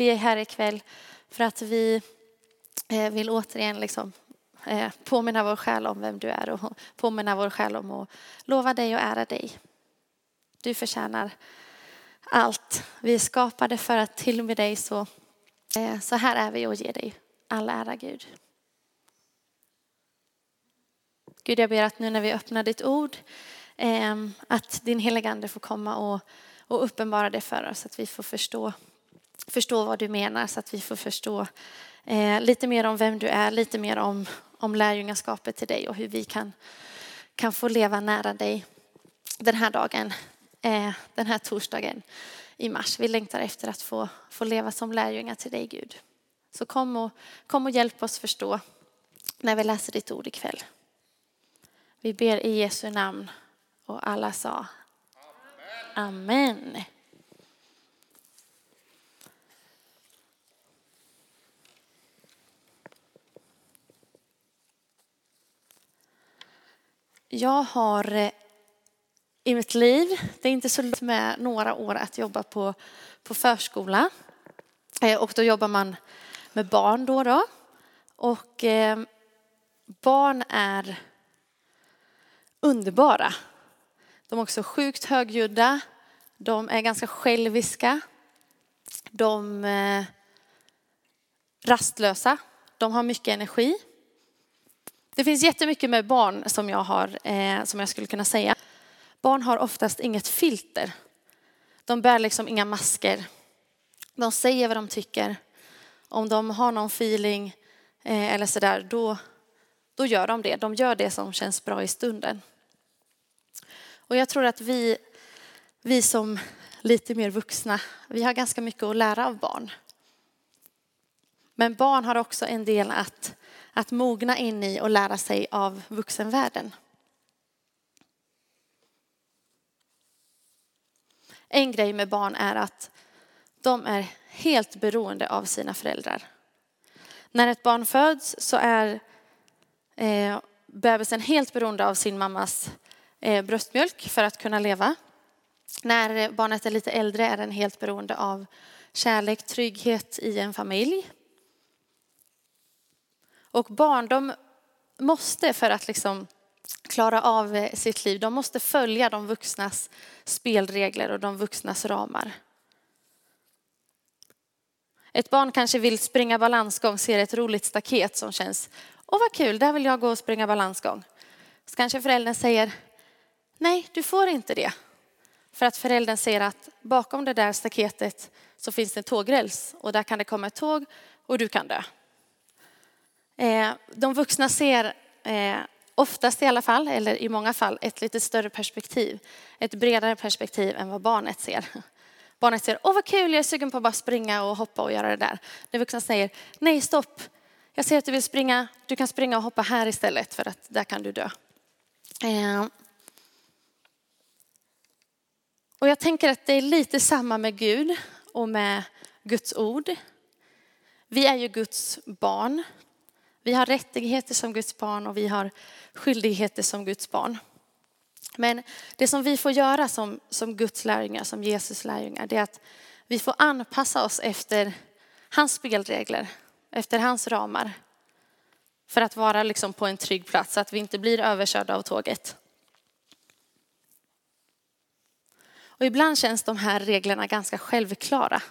Vi är här ikväll för att vi eh, vill återigen liksom eh, påminna vår själ om vem du är och påminna vår själ om att lova dig och ära dig. Du förtjänar allt. Vi är skapade för att tillbe dig så, eh, så här är vi och ger dig all ära Gud. Gud, jag ber att nu när vi öppnar ditt ord, att din heliga ande får komma och, och uppenbara det för oss, att vi får förstå, förstå vad du menar, så att vi får förstå eh, lite mer om vem du är, lite mer om, om lärjungaskapet till dig och hur vi kan, kan få leva nära dig den här dagen, eh, den här torsdagen i mars. Vi längtar efter att få, få leva som lärjungar till dig Gud. Så kom och, kom och hjälp oss förstå när vi läser ditt ord ikväll. Vi ber i Jesu namn och alla sa Amen. Amen. Jag har eh, i mitt liv, det är inte så lätt med några år att jobba på, på förskola. Eh, och då jobbar man med barn då. då. Och eh, barn är underbara. De är också sjukt högljudda. De är ganska själviska. De är rastlösa. De har mycket energi. Det finns jättemycket med barn som jag har, eh, som jag skulle kunna säga. Barn har oftast inget filter. De bär liksom inga masker. De säger vad de tycker. Om de har någon feeling eh, eller sådär, då, då gör de det. De gör det som känns bra i stunden. Och jag tror att vi, vi som lite mer vuxna, vi har ganska mycket att lära av barn. Men barn har också en del att att mogna in i och lära sig av vuxenvärlden. En grej med barn är att de är helt beroende av sina föräldrar. När ett barn föds så är eh, bebisen helt beroende av sin mammas eh, bröstmjölk för att kunna leva. När barnet är lite äldre är den helt beroende av kärlek, trygghet i en familj. Och barn, de måste för att liksom klara av eh, sitt liv, de måste följa de vuxnas spelregler och de vuxnas ramar. Ett barn kanske vill springa balansgång, ser ett roligt staket som känns, åh vad kul, där vill jag gå och springa balansgång. Så kanske föräldern säger, nej du får inte det. För att föräldern säger att bakom det där staketet så finns det en tågräls och där kan det komma ett tåg och du kan dö. Eh, de vuxna ser eh, oftast i alla fall, eller i många fall, ett lite större perspektiv. Ett bredare perspektiv än vad barnet ser. Barnet säger, åh vad kul, jag är sugen på att bara springa och hoppa och göra det där. Den vuxna säger, nej stopp, jag ser att du vill springa, du kan springa och hoppa här istället för att där kan du dö. Eh, och jag tänker att det är lite samma med Gud och med Guds ord. Vi är ju Guds barn. Vi har rättigheter som Guds barn och vi har skyldigheter som Guds barn. Men det som vi får göra som, som Guds lärjungar, som Jesus lärjungar, det är att vi får anpassa oss efter hans spelregler, efter hans ramar. För att vara liksom på en trygg plats, så att vi inte blir överkörda av tåget. Och ibland känns de här reglerna ganska självklara.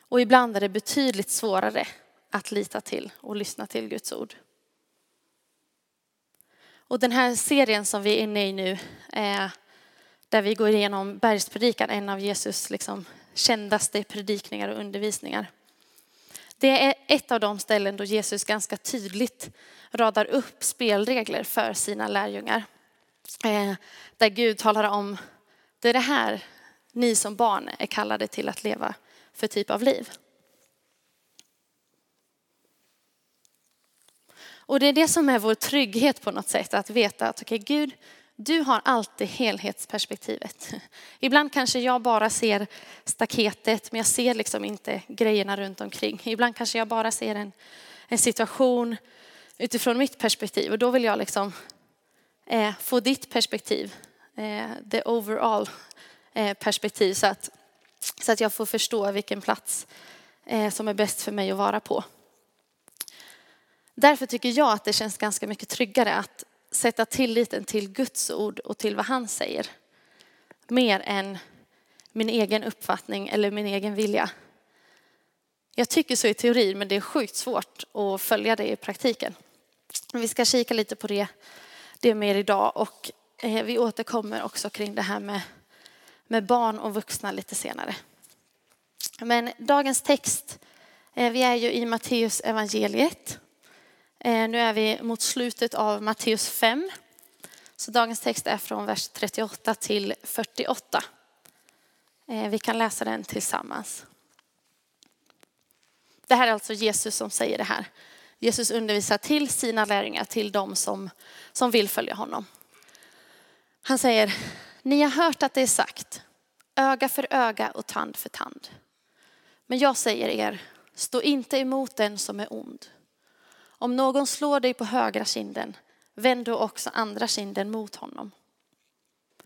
Och ibland är det betydligt svårare att lita till och lyssna till Guds ord. Och den här serien som vi är inne i nu, eh, där vi går igenom bergspredikan, en av Jesus liksom kändaste predikningar och undervisningar. Det är ett av de ställen då Jesus ganska tydligt radar upp spelregler för sina lärjungar. Eh, där Gud talar om, det är det här ni som barn är kallade till att leva för typ av liv. Och det är det som är vår trygghet på något sätt, att veta att okej okay, Gud, du har alltid helhetsperspektivet. Ibland kanske jag bara ser staketet, men jag ser liksom inte grejerna runt omkring. Ibland kanske jag bara ser en, en situation utifrån mitt perspektiv och då vill jag liksom eh, få ditt perspektiv, eh, the overall eh, perspektiv så att Så att jag får förstå vilken plats eh, som är bäst för mig att vara på. Därför tycker jag att det känns ganska mycket tryggare att sätta tilliten till Guds ord och till vad han säger. Mer än min egen uppfattning eller min egen vilja. Jag tycker så i teorin men det är sjukt svårt att följa det i praktiken. Vi ska kika lite på det, det mer idag och eh, vi återkommer också kring det här med, med barn och vuxna lite senare. Men dagens text, eh, vi är ju i Matteus evangeliet. Eh, nu är vi mot slutet av Matteus 5. Så dagens text är från vers 38 till 48. Eh, vi kan läsa den tillsammans. Det här är alltså Jesus som säger det här. Jesus undervisar till sina lärjungar, till de som, som vill följa honom. Han säger, ni har hört att det är sagt, öga för öga och tand för tand. Men jag säger er, stå inte emot den som är ond. Om någon slår dig på högra kinden, vänd då också andra kinden mot honom.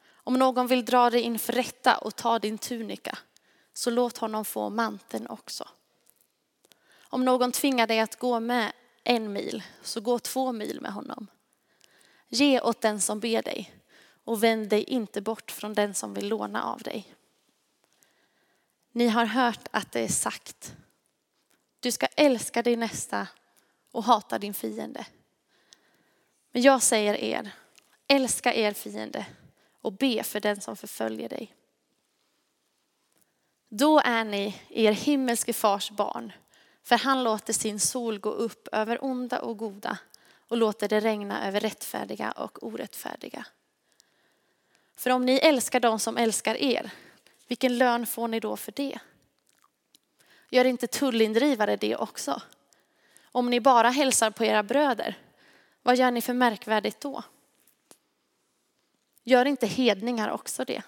Om någon vill dra dig inför rätta och ta din tunika, så låt honom få manteln också. Om någon tvingar dig att gå med en mil, så gå två mil med honom. Ge åt den som ber dig och vänd dig inte bort från den som vill låna av dig. Ni har hört att det är sagt, du ska älska din nästa och hata din fiende. Men jag säger er, älska er fiende och be för den som förföljer dig. Då är ni er himmelske fars barn för han låter sin sol gå upp över onda och goda och låter det regna över rättfärdiga och orättfärdiga. För om ni älskar dem som älskar er, vilken lön får ni då för det? Gör inte tullindrivare det också? Om ni bara hälsar på era bröder, vad gör ni för märkvärdigt då? Gör inte hedningar också det?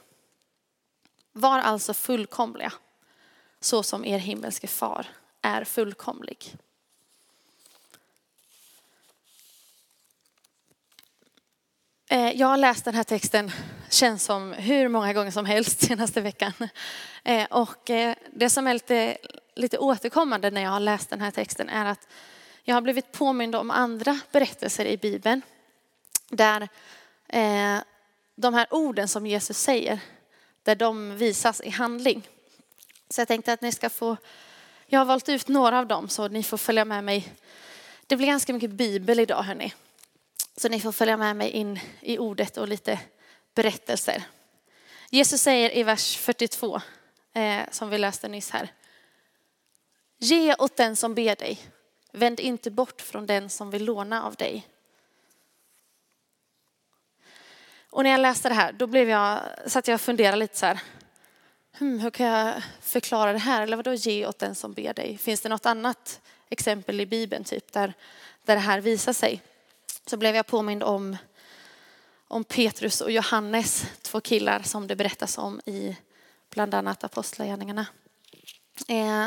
Var alltså fullkomliga, så som er himmelske far är fullkomlig. Eh, jag har läst den här texten, känns som hur många gånger som helst senaste veckan. Eh, och eh, det som är lite, lite återkommande när jag har läst den här texten är att jag har blivit påmind om andra berättelser i Bibeln. Där eh, de här orden som Jesus säger, där de visas i handling. Så jag tänkte att ni ska få jag har valt ut några av dem så ni får följa med mig. Det blir ganska mycket bibel idag hörni. Så ni får följa med mig in i ordet och lite berättelser. Jesus säger i vers 42, eh, som vi läste nyss här. Ge åt den som ber dig. Vänd inte bort från den som vill låna av dig. Och när jag läste det här, då blev jag, satt jag och funderade lite så här hmm, hur kan jag förklara det här? Eller vadå ge åt den som ber dig? Finns det något annat exempel i Bibeln typ där, där det här visar sig? Så blev jag påmind om, om Petrus och Johannes, två killar som det berättas om i bland annat Apostlagärningarna. Eh,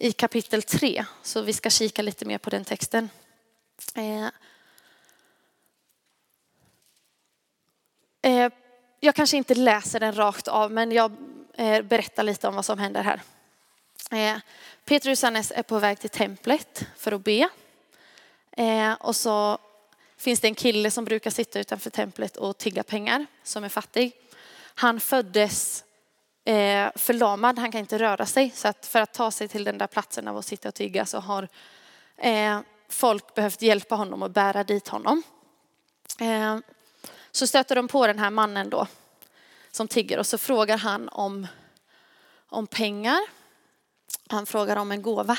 i kapitel 3, så vi ska kika lite mer på den texten. Eh, eh, jag kanske inte läser den rakt av, men jag eh, berättar lite om vad som händer här. Petrus och är på väg till templet för att be. Och så finns det en kille som brukar sitta utanför templet och tigga pengar, som är fattig. Han föddes Eh, förlamad, han kan inte röra sig. Så att för att ta sig till den där platsen av att sitta och tigga så har eh, folk behövt hjälpa honom och bära dit honom. Eh, så stöter de på den här mannen då som tigger och så frågar han om, om pengar. Han frågar om en gåva.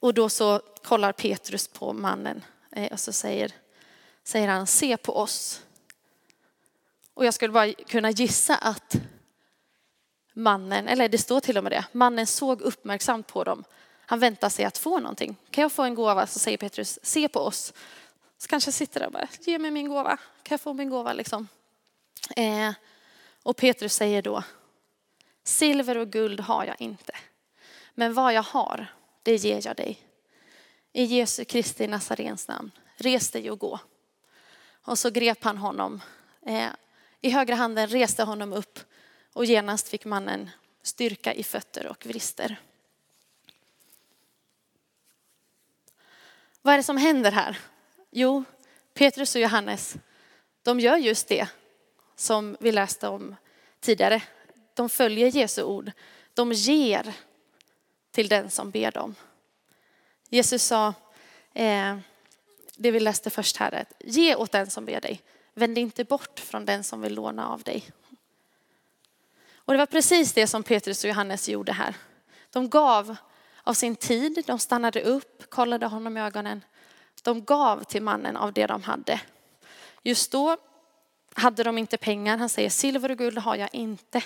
Och då så kollar Petrus på mannen och så säger, säger han, se på oss. Och jag skulle bara kunna gissa att mannen, eller det står till och med det, mannen såg uppmärksamt på dem. Han väntar sig att få någonting. Kan jag få en gåva? Så säger Petrus, se på oss. Så kanske jag sitter där och bara, ge mig min gåva. Kan jag få min gåva liksom? Eh, och Petrus säger då, silver och guld har jag inte, men vad jag har, det ger jag dig. I Jesu Kristi Nazarens namn, res dig och gå. Och så grep han honom. Eh, I högra handen reste honom upp och genast fick mannen styrka i fötter och vrister. Vad är det som händer här? Jo, Petrus och Johannes, de gör just det som vi läste om tidigare. De följer Jesu ord. De ger till den som ber dem. Jesus sa, eh, det vi läste först här, ge åt den som ber dig. Vänd inte bort från den som vill låna av dig. Och det var precis det som Petrus och Johannes gjorde här. De gav av sin tid, de stannade upp, kollade honom i ögonen. De gav till mannen av det de hade. Just då hade de inte pengar. Han säger silver och guld har jag inte.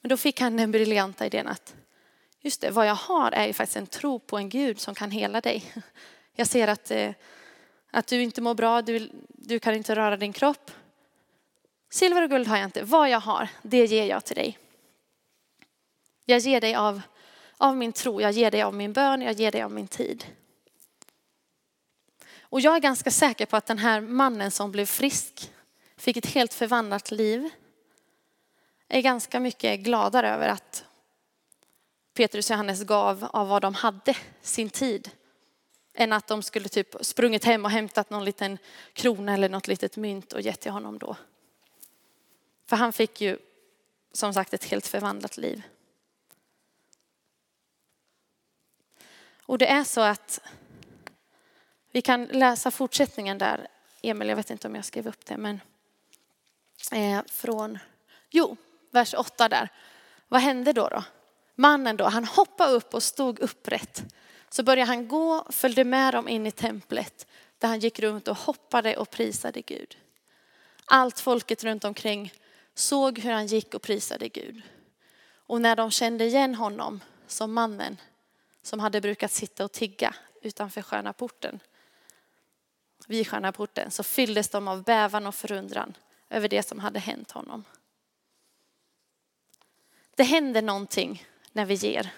Men då fick han den briljanta idén att just det, vad jag har är ju faktiskt en tro på en Gud som kan hela dig. Jag ser att, eh, att du inte mår bra, du, du kan inte röra din kropp. Silver och guld har jag inte, vad jag har, det ger jag till dig. Jag ger dig av, av min tro, jag ger dig av min bön, jag ger dig av min tid. Och jag är ganska säker på att den här mannen som blev frisk fick ett helt förvandlat liv. Är ganska mycket gladare över att Petrus och Johannes gav av vad de hade, sin tid. Än att de skulle typ sprungit hem och hämtat någon liten krona eller något litet mynt och gett till honom då. För han fick ju som sagt ett helt förvandlat liv. Och det är så att vi kan läsa fortsättningen där. Emil, jag vet inte om jag skrev upp det, men eh, från, jo, vers 8 där. Vad hände då? då? Mannen då, han hoppade upp och stod upprätt. Så började han gå, följde med dem in i templet där han gick runt och hoppade och prisade Gud. Allt folket runt omkring såg hur han gick och prisade Gud. Och när de kände igen honom som mannen som hade brukat sitta och tigga utanför sköna porten, vid sköna porten, så fylldes de av bävan och förundran över det som hade hänt honom. Det händer någonting när vi ger.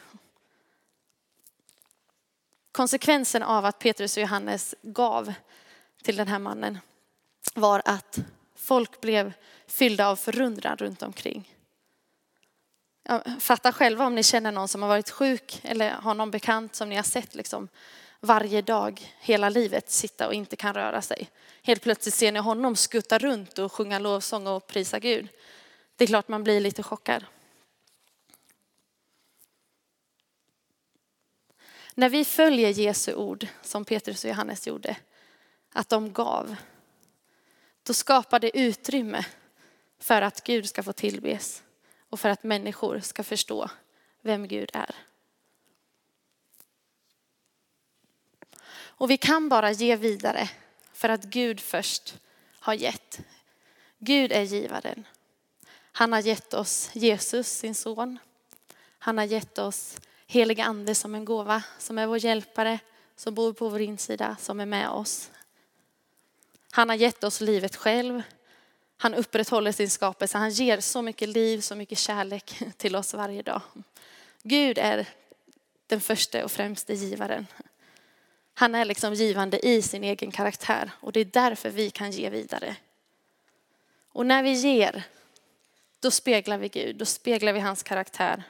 Konsekvensen av att Petrus och Johannes gav till den här mannen var att folk blev fyllda av förundran runt omkring. Fatta själva om ni känner någon som har varit sjuk eller har någon bekant som ni har sett liksom varje dag hela livet sitta och inte kan röra sig. Helt plötsligt ser ni honom skutta runt och sjunga lovsång och prisa Gud. Det är klart man blir lite chockad. När vi följer Jesu ord, som Petrus och Johannes gjorde, att de gav, då skapar det utrymme för att Gud ska få tillbes och för att människor ska förstå vem Gud är. Och vi kan bara ge vidare för att Gud först har gett. Gud är givaren. Han har gett oss Jesus, sin son. Han har gett oss heliga ande som en gåva, som är vår hjälpare, som bor på vår insida, som är med oss. Han har gett oss livet själv. Han upprätthåller sin skapelse. Han ger så mycket liv, så mycket kärlek till oss varje dag. Gud är den första och främste givaren. Han är liksom givande i sin egen karaktär och det är därför vi kan ge vidare. Och när vi ger, då speglar vi Gud, då speglar vi hans karaktär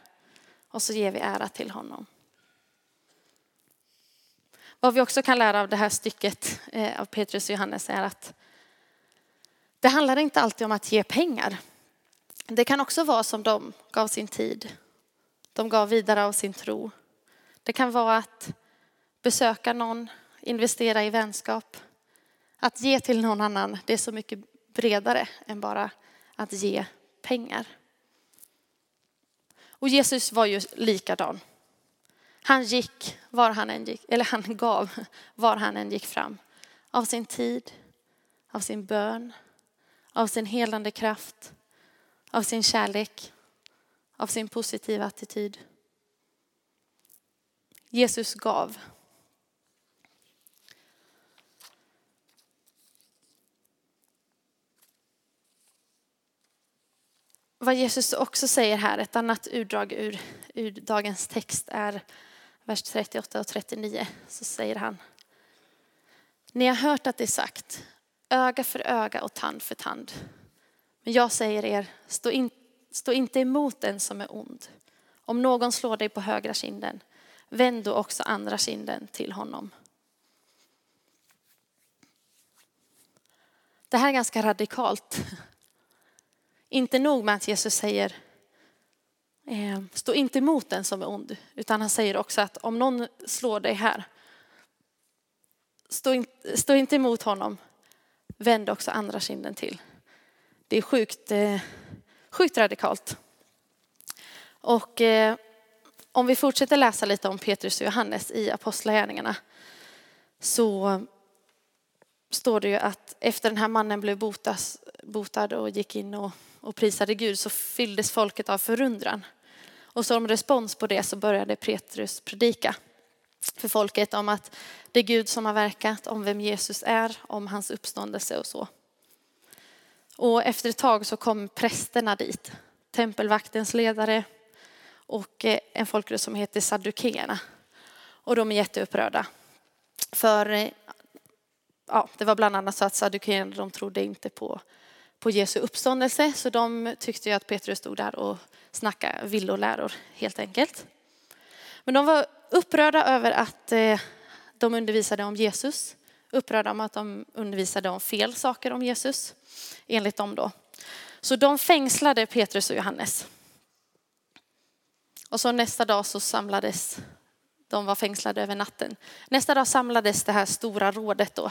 och så ger vi ära till honom. Vad vi också kan lära av det här stycket eh, av Petrus och Johannes är att det handlar inte alltid om att ge pengar. Det kan också vara som de gav sin tid. De gav vidare av sin tro. Det kan vara att besöka någon, investera i vänskap. Att ge till någon annan, det är så mycket bredare än bara att ge pengar. Och Jesus var ju likadan. Han gick var han än gick, eller han gav var han än gick fram. Av sin tid, av sin bön, av sin helande kraft, av sin kärlek, av sin positiva attityd. Jesus gav. Vad Jesus också säger här, ett annat utdrag ur, ur dagens text är vers 38 och 39. Så säger han. Ni har hört att det är sagt, öga för öga och tand för tand. Men jag säger er, stå, in, stå inte emot den som är ond. Om någon slår dig på högra kinden, vänd då också andra kinden till honom. Det här är ganska radikalt. Inte nog med att Jesus säger Ehm. stå inte emot den som är ond, utan han säger också att om någon slår dig här, stå, in, stå inte emot honom, vänd också andra kinden till. Det är sjukt, eh, sjukt radikalt. Och eh, om vi fortsätter läsa lite om Petrus och Johannes i Apostlagärningarna så står det ju att efter den här mannen blev botas, botad och gick in och, och prisade Gud så fylldes folket av förundran. Och som respons på det så började Petrus predika för folket om att det är Gud som har verkat, om vem Jesus är, om hans uppståndelse och så. Och efter ett tag så kom prästerna dit, tempelvaktens ledare och eh, en folkgrupp som heter Saddukeerna. Och de är jätteupprörda. För eh, ja, det var bland annat så att Saddukeerna de trodde inte på, på Jesu uppståndelse så de tyckte ju att Petrus stod där och snackade villoläror helt enkelt. Men de var upprörda över att eh, de undervisade om Jesus, upprörda om att de undervisade om fel saker om Jesus, enligt dem då. Så de fängslade Petrus och Johannes. Och så nästa dag så samlades, de var fängslade över natten. Nästa dag samlades det här stora rådet då.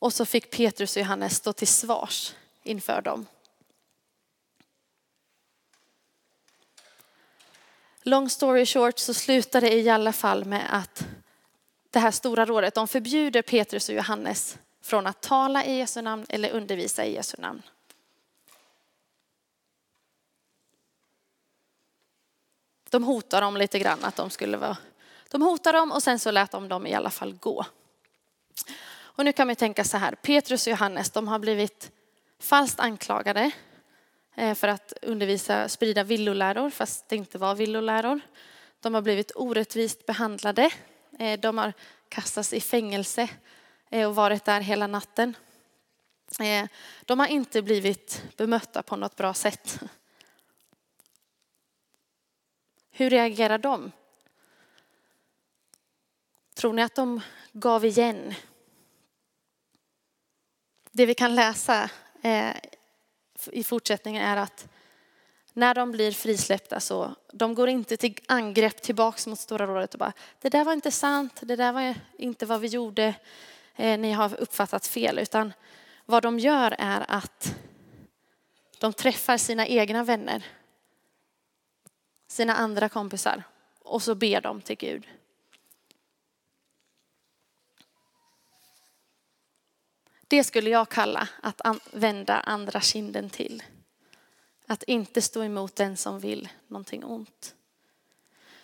Och så fick Petrus och Johannes stå till svars inför dem. Long story short så slutar det i alla fall med att det här stora rådet, de förbjuder Petrus och Johannes från att tala i Jesu namn eller undervisa i Jesu namn. De hotar dem lite grann att de skulle vara, de hotar dem och sen så lät de dem i alla fall gå. Och nu kan man tänka så här, Petrus och Johannes, de har blivit falskt anklagade eh, för att undervisa, sprida villoläror fast det inte var villoläror. De har blivit orättvist behandlade. Eh, de har kastats i fängelse eh, och varit där hela natten. De har inte blivit bemötta på något bra sätt. Hur reagerar de? Tror ni att de gav igen? Det vi kan läsa eh, i fortsättningen är att när de blir frisläppta så de går inte till angrepp tillbaks mot Stora rådet och bara det där var inte sant, det där var inte vad vi gjorde, eh, ni har uppfattat fel. Utan vad de gör är att de träffar sina egna vänner, sina andra kompisar och så ber de till Gud. Det skulle jag kalla att vända andra kinden till. Att inte stå emot den som vill någonting ont.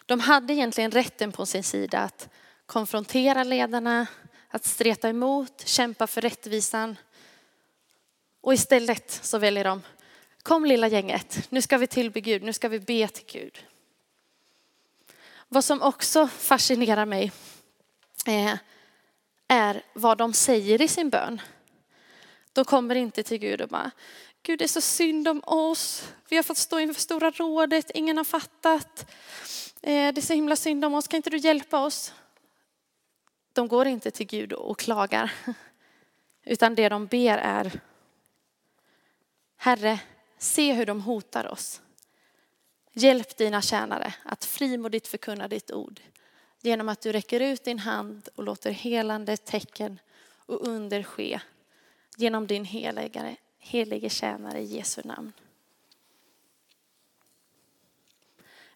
De hade egentligen rätten på sin sida att konfrontera ledarna, att streta emot, kämpa för rättvisan. Och istället så väljer de, kom lilla gänget, nu ska vi tillbe Gud, nu ska vi be till Gud. Vad som också fascinerar mig eh, är vad de säger i sin bön. De kommer inte till Gud och bara, Gud det är så synd om oss. Vi har fått stå inför stora rådet, ingen har fattat. Eh, det är så himla synd om oss, kan inte du hjälpa oss? De går inte till Gud och klagar. Utan det de ber är, Herre, se hur de hotar oss. Hjälp dina tjänare att frimodigt förkunna ditt ord genom att du räcker ut din hand och låter helande tecken och under ske genom din heligare, helige tjänare i Jesu namn.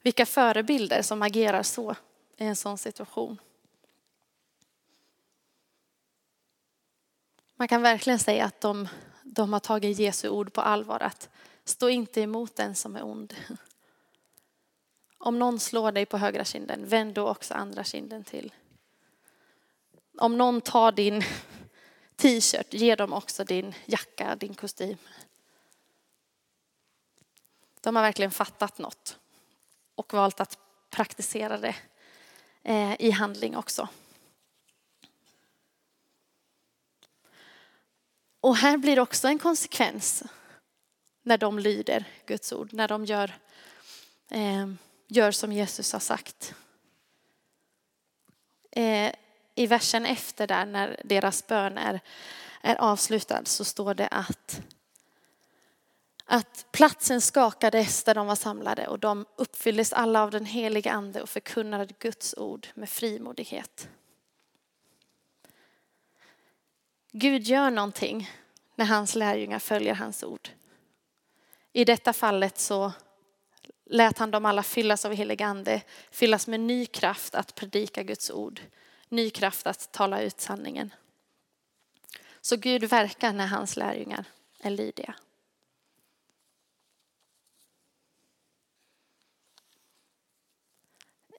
Vilka förebilder som agerar så i en sån situation. Man kan verkligen säga att de, de har tagit Jesu ord på allvar. Att stå inte emot den som är ond. Om någon slår dig på högra kinden, vänd då också andra kinden till. Om någon tar din t-shirt, ge dem också din jacka, din kostym. De har verkligen fattat något och valt att praktisera det eh, i handling också. Och här blir också en konsekvens när de lyder Guds ord, när de gör, eh, gör som Jesus har sagt. Eh, i versen efter där, när deras bön är, är avslutad, så står det att att platsen skakades där de var samlade och de uppfylldes alla av den heliga ande och förkunnade Guds ord med frimodighet. Gud gör någonting när hans lärjungar följer hans ord. I detta fallet så lät han dem alla fyllas av helig ande, fyllas med ny kraft att predika Guds ord, ny kraft att tala ut sanningen. Så Gud verkar när hans lärjungar är lydiga.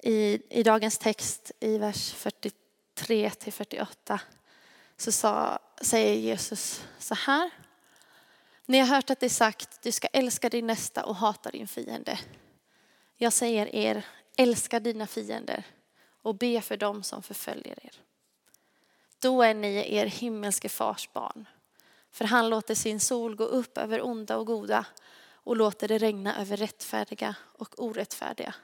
I, I dagens text i vers 43 till 48 så sa, säger Jesus så här. Ni har hört att det är sagt, du ska älska din nästa och hata din fiende. Jag säger er, älska dina fiender och be för dem som förföljer er. Då är ni er himmelske fars barn. För han låter sin sol gå upp över onda och goda och låter det regna över rättfärdiga och orättfärdiga.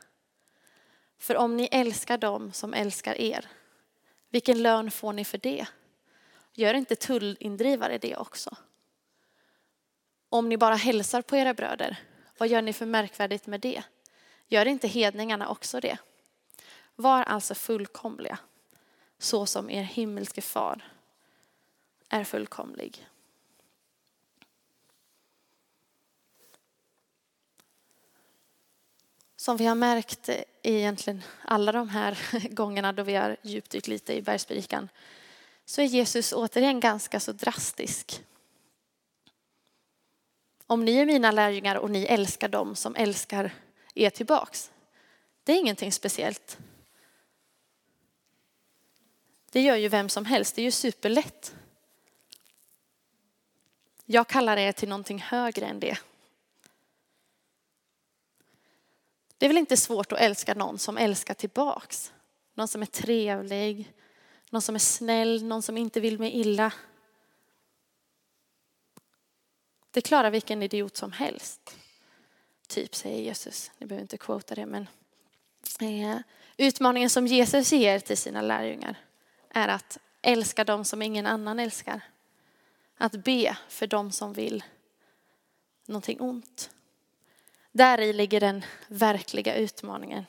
För om ni älskar dem som älskar er, vilken lön får ni för det? Gör inte tullindrivare det också? Om ni bara hälsar på era bröder, vad gör ni för märkvärdigt med det? Gör inte hedningarna också det? Var alltså fullkomliga, så som er himmelske far är fullkomlig. Som vi har märkt i egentligen alla de här gångerna då vi har djupdykt lite i bergspredikan så är Jesus återigen ganska så drastisk. Om ni är mina lärjungar och ni älskar dem som älskar er tillbaks. Det är ingenting speciellt. Det gör ju vem som helst, det är ju superlätt. Jag kallar er till någonting högre än det. Det är väl inte svårt att älska någon som älskar tillbaks. Någon som är trevlig, någon som är snäll, någon som inte vill mig illa. Det klarar vilken idiot som helst. Typ säger Jesus. Ni behöver inte quota det men. Eh, utmaningen som Jesus ger till sina lärjungar är att älska dem som ingen annan älskar. Att be för dem som vill någonting ont. Där i ligger den verkliga utmaningen.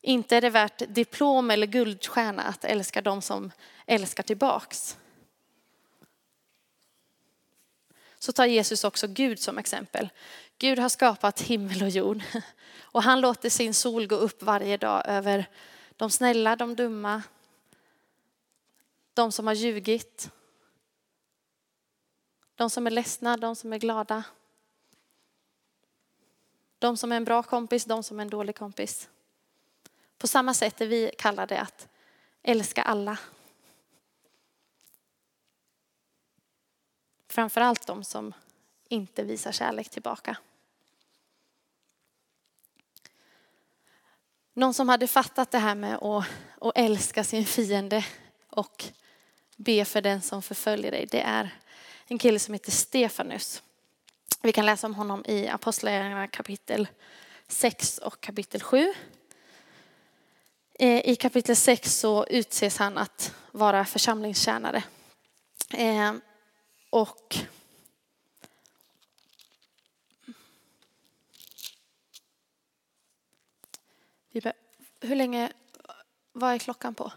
Inte är det värt diplom eller guldstjärna att älska dem som älskar tillbaks. Så tar Jesus också Gud som exempel. Gud har skapat himmel och jord och han låter sin sol gå upp varje dag över de snälla, de dumma, de som har ljugit, de som är ledsna, de som är glada. De som är en bra kompis, de som är en dålig kompis. På samma sätt är vi kallade att älska alla. Framförallt de som inte visar kärlek tillbaka. Någon som hade fattat det här med att, att älska sin fiende och be för den som förföljer dig, det är en kille som heter Stefanus. Vi kan läsa om honom i Apostlagärningarna kapitel 6 och kapitel 7. Eh, I kapitel 6 så utses han att vara församlingstjänare. Eh, och hur länge, vad är klockan på?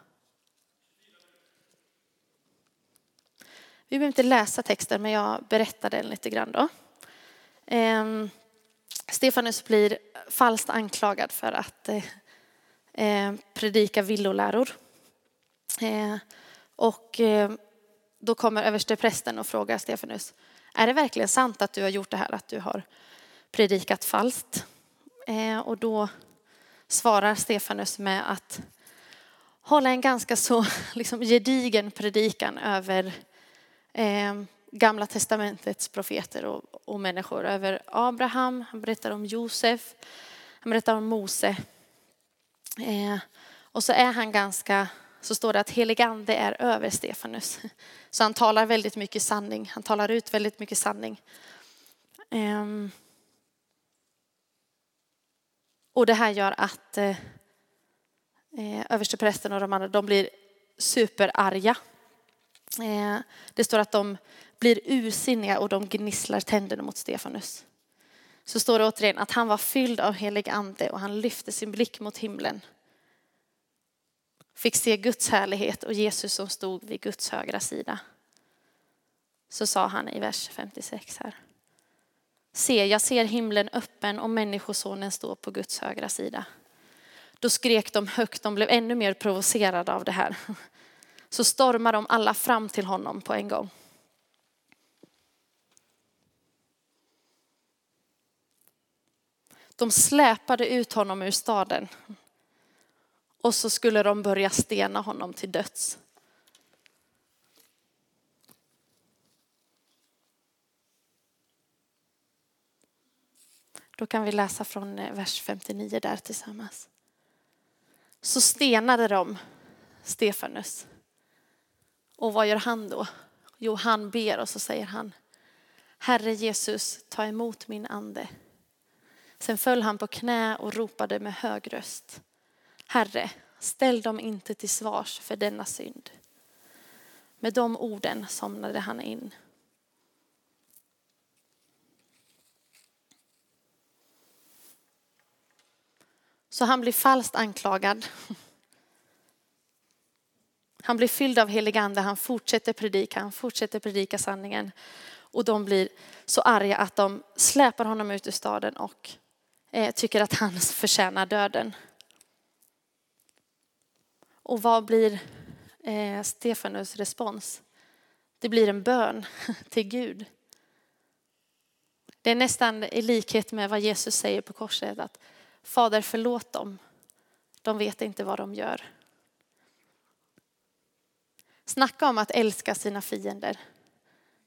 Vi behöver inte läsa texten men jag berättar den lite grann då. Eh, Stefanus blir falskt anklagad för att eh, eh, predika villoläror. Eh, och eh, då kommer översteprästen och frågar Stefanus, är det verkligen sant att du har gjort det här, att du har predikat falskt? Eh, och då svarar Stefanus med att hålla en ganska så liksom, gedigen predikan över eh, Gamla testamentets profeter och, och, människor. Över Abraham, han berättar om Josef, han berättar om Mose. Eh, och så är han ganska så står det att helig ande är över Stefanus. Så han talar väldigt mycket sanning. Han talar ut väldigt mycket sanning. Eh, och det här gör att eh, eh, översteprästen och de andra de blir superarga. Eh, det står att de blir ursinniga och de gnisslar tänderna mot Stefanus. Så står det återigen att han var fylld av helig ande och han lyfte sin blick mot himlen. Fick se Guds härlighet och Jesus som stod vid Guds högra sida. Så sa han i vers 56 här. Se, jag ser himlen öppen och människosonen står på Guds högra sida. Då skrek de högt, de blev ännu mer provocerade av det här. Så stormade de alla fram till honom på en gång. De släpade ut honom ur staden. Och så skulle de börja stena honom till döds. Då kan vi läsa från eh, vers 59 där tillsammans. Så stenade de Stefanus. Och vad gör han då? Jo, han ber och så säger han Herre Jesus, ta emot min ande. Sen föll han på knä och ropade med hög röst. Herre, ställ dem inte till svars för denna synd. Med de orden somnade han in. Så han blir falskt anklagad. Han blir fylld av helig ande, han fortsätter predika, han fortsätter predika sanningen. Och de blir så arga att de släpar honom ut ur staden och eh, tycker att han förtjänar döden. Och vad blir eh, Stefanus respons? Det blir en bön till Gud. Det är nästan i likhet med vad Jesus säger på korset att Fader förlåt dem, de vet inte vad de gör. Snacka om att älska sina fiender.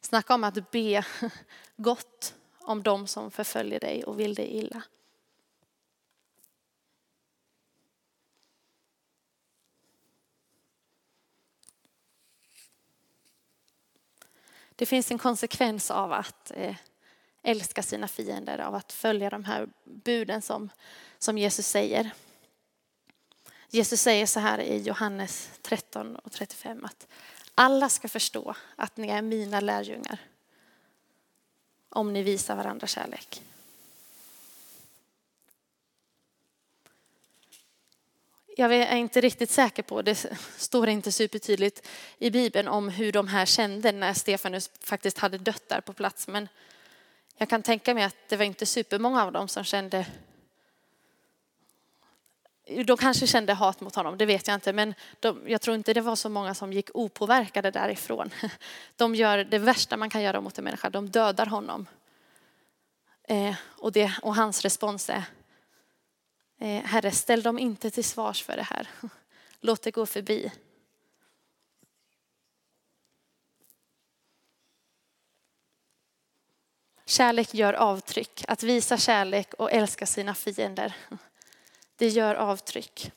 Snacka om att be gott om dem som förföljer dig och vill dig illa. Det finns en konsekvens av att eh, älska sina fiender, av att följa de här buden som, som Jesus säger. Jesus säger så här i Johannes 13 och 35 att alla ska förstå att ni är mina lärjungar om ni visar varandra kärlek. Jag är inte riktigt säker på, det står inte supertydligt i Bibeln om hur de här kände när Stefanus faktiskt hade dött där på plats. Men jag kan tänka mig att det var inte supermånga av dem som kände de kanske kände hat mot honom, det vet jag inte, men de, jag tror inte det var så många som gick opåverkade därifrån. De gör det värsta man kan göra mot en människa, de dödar honom. Eh, och, det, och hans respons är, eh, Herre, ställ dem inte till svars för det här. Låt det gå förbi. Kärlek gör avtryck. Att visa kärlek och älska sina fiender det gör avtryck.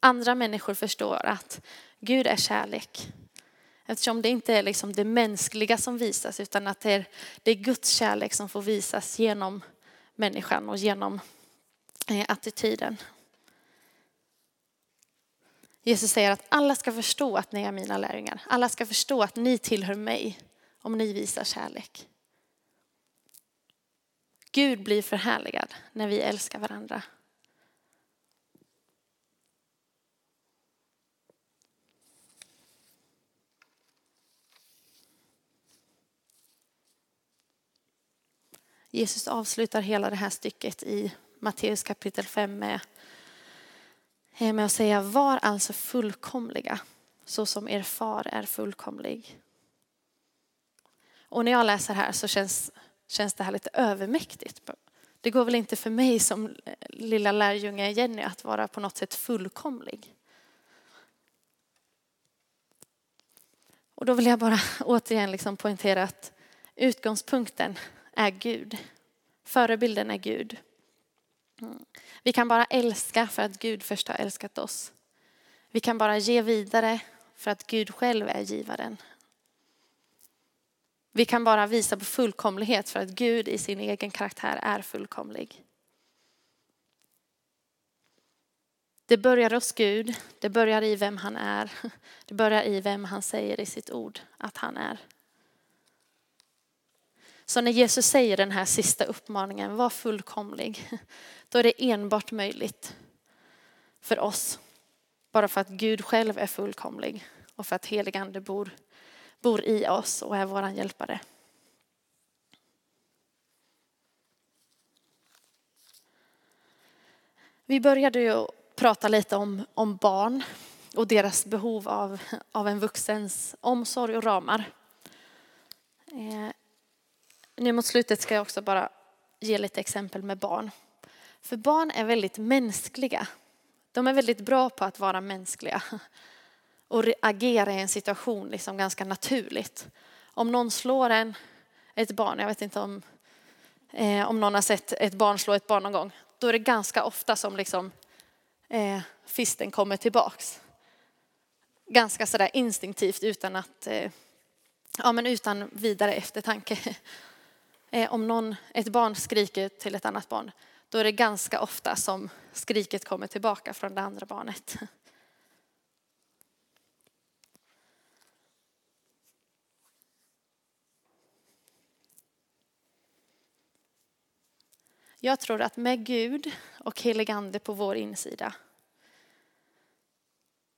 Andra människor förstår att Gud är kärlek. Eftersom det inte är liksom det mänskliga som visas utan att det är, det är Guds kärlek som får visas genom människan och genom eh, attityden. Jesus säger att alla ska förstå att ni är mina lärjungar. Alla ska förstå att ni tillhör mig om ni visar kärlek. Gud blir förhärligad när vi älskar varandra. Jesus avslutar hela det här stycket i Matteus kapitel 5 med, Eh, med att säga var alltså fullkomliga så som er far är fullkomlig. Och när jag läser här så känns känns det här lite övermäktigt. Det går väl inte för mig som eh, lilla lärjunge Jenny att vara på något sätt fullkomlig. Och då vill jag bara återigen liksom poängtera att utgångspunkten är Gud. Förebilden är Gud. Mm. Vi kan bara älska för att Gud först har älskat oss. Vi kan bara ge vidare för att Gud själv är givaren. Vi kan bara visa på fullkomlighet för att Gud i sin egen karaktär är fullkomlig. Det börjar hos Gud, det börjar i vem han är, det börjar i vem han säger i sitt ord att han är. Så när Jesus säger den här sista uppmaningen, var fullkomlig, då är det enbart möjligt för oss. Bara för att Gud själv är fullkomlig och för att helig ande bor, bor i oss och är våran hjälpare. Vi började ju prata lite om, om barn och deras behov av, av en vuxens omsorg och ramar. Eh, nu mot slutet ska jag också bara ge lite exempel med barn. För barn är väldigt mänskliga. De är väldigt bra på att vara mänskliga och agera i en situation liksom ganska naturligt. Om någon slår en, ett barn, jag vet inte om, eh, om någon har sett ett barn slå ett barn någon gång, då är det ganska ofta som liksom, eh, fisten kommer tillbaks. Ganska sådär instinktivt utan att, eh, ja men utan vidare eftertanke. Eh, om någon, ett barn skriker till ett annat barn, då är det ganska ofta som skriket kommer tillbaka från det andra barnet. Jag tror att med Gud och helig ande på vår insida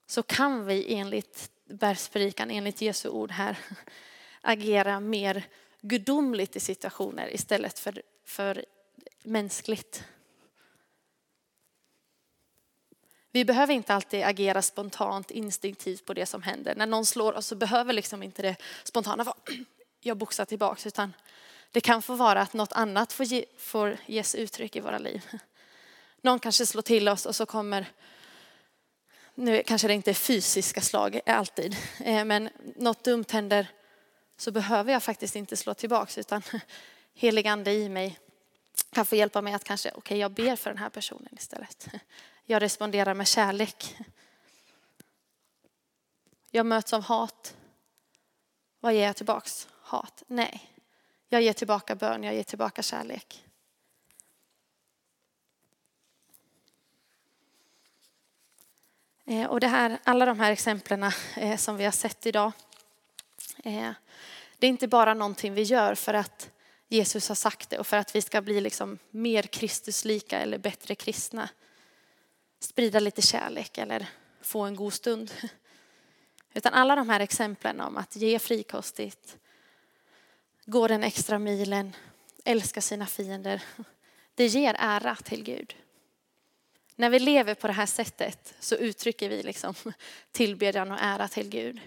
så kan vi enligt bergspredikan, enligt Jesu ord här, agera mer gudomligt i situationer istället för, för mänskligt. Vi behöver inte alltid agera spontant, instinktivt på det som händer. När någon slår oss så behöver liksom inte det spontana vara jag boxar tillbaks, utan det kan få vara att något annat får, ge, får ges uttryck i våra liv. Någon kanske slår till oss och så kommer, nu kanske det inte är fysiska slag alltid, eh, men något dumt händer så behöver jag faktiskt inte slå tillbaks utan helig ande i mig kan få hjälpa mig att kanske, okej okay, jag ber för den här personen istället. Jag responderar med kärlek. Jag möts av hat. Vad ger jag tillbaks? Hat? Nej. Jag ger tillbaka bön, jag ger tillbaka kärlek. Eh, och det här, alla de här exemplen eh, som vi har sett idag Eh, det är inte bara någonting vi gör för att Jesus har sagt det och för att vi ska bli liksom mer Kristuslika eller bättre kristna. Sprida lite kärlek eller få en god stund. Utan alla de här exemplen om att ge frikostigt, gå den extra milen, älska sina fiender. Det ger ära till Gud. När vi lever på det här sättet så uttrycker vi liksom tillbedjan och ära till Gud.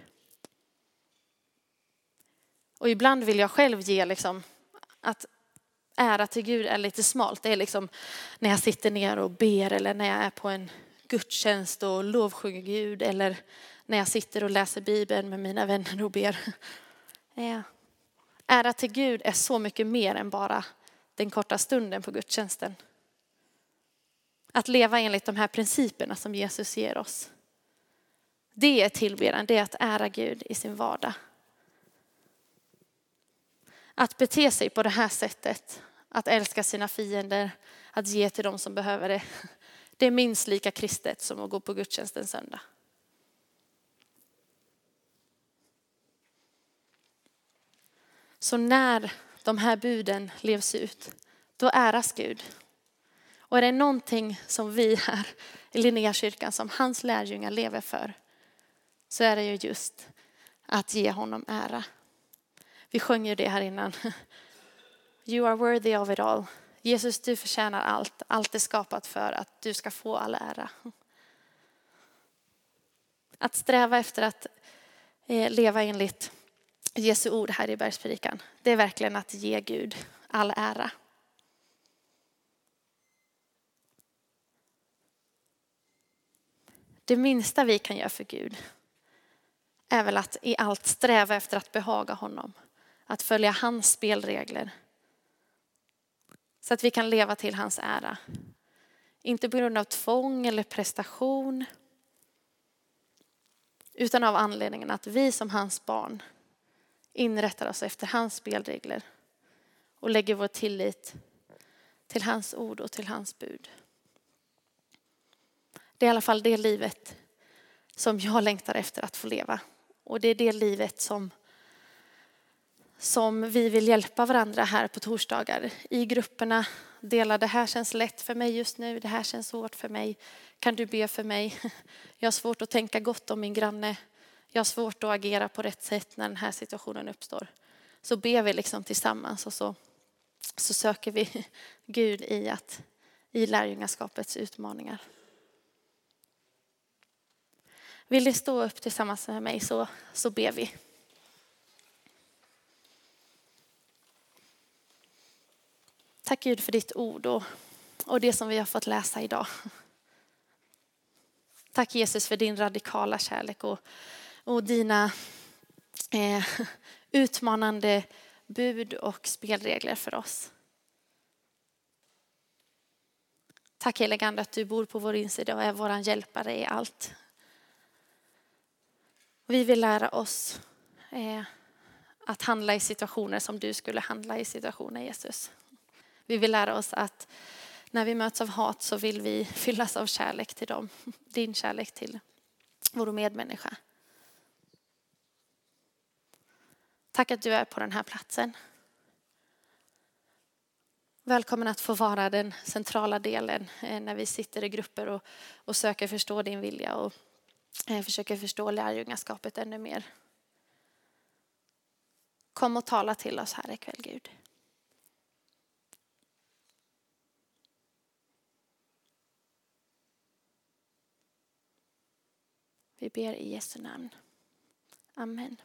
Och ibland vill jag själv ge liksom att ära till Gud är lite smalt. Det är liksom när jag sitter ner och ber eller när jag är på en gudstjänst och lovsjunger Gud eller när jag sitter och läser Bibeln med mina vänner och ber. Ära till Gud är så mycket mer än bara den korta stunden på gudstjänsten. Att leva enligt de här principerna som Jesus ger oss. Det är tillbedjan, det är att ära Gud i sin vardag. Att bete sig på det här sättet, att älska sina fiender, att ge till dem som behöver det. Det är minst lika kristet som att gå på gudstjänst en söndag. Så när de här buden levs ut, då äras Gud. Och är det någonting som vi här i Linnéakyrkan, som hans lärjungar lever för, så är det ju just att ge honom ära. Vi sjöng ju det här innan. You are worthy of it all. Jesus, du förtjänar allt. Allt är skapat för att du ska få all ära. Att sträva efter att eh, leva enligt Jesu ord här i bergspredikan, det är verkligen att ge Gud all ära. Det minsta vi kan göra för Gud är väl att i allt sträva efter att behaga honom att följa hans spelregler. Så att vi kan leva till hans ära. Inte på grund av tvång eller prestation. Utan av anledningen att vi som hans barn inrättar oss efter hans spelregler och lägger vår tillit till hans ord och till hans bud. Det är i alla fall det livet som jag längtar efter att få leva. Och det är det livet som, som vi vill hjälpa varandra här på torsdagar i grupperna. Dela, det här känns lätt för mig just nu, det här känns svårt för mig. Kan du be för mig? Jag har svårt att tänka gott om min granne. Jag har svårt att agera på rätt sätt när den här situationen uppstår. Så ber vi liksom tillsammans och så, så söker vi Gud i, att, i lärjungaskapets utmaningar. Vill ni stå upp tillsammans med mig så, så ber vi. Tack Gud för ditt ord och, och det som vi har fått läsa idag. Tack Jesus för din radikala kärlek och, och dina eh, utmanande bud och spelregler för oss. Tack helige Ande att du bor på vår insida och är vår hjälpare i allt. Vi vill lära oss eh, att handla i situationer som du skulle handla i situationer Jesus. Vi vill lära oss att när vi möts av hat så vill vi fyllas av kärlek till dem. Din kärlek till vår medmänniska. Tack att du är på den här platsen. Välkommen att få vara den centrala delen eh, när vi sitter i grupper och, och söker förstå din vilja och eh, försöker förstå lärjungaskapet ännu mer. Kom och tala till oss här ikväll Gud. Vi ber i Jesu namn. Amen.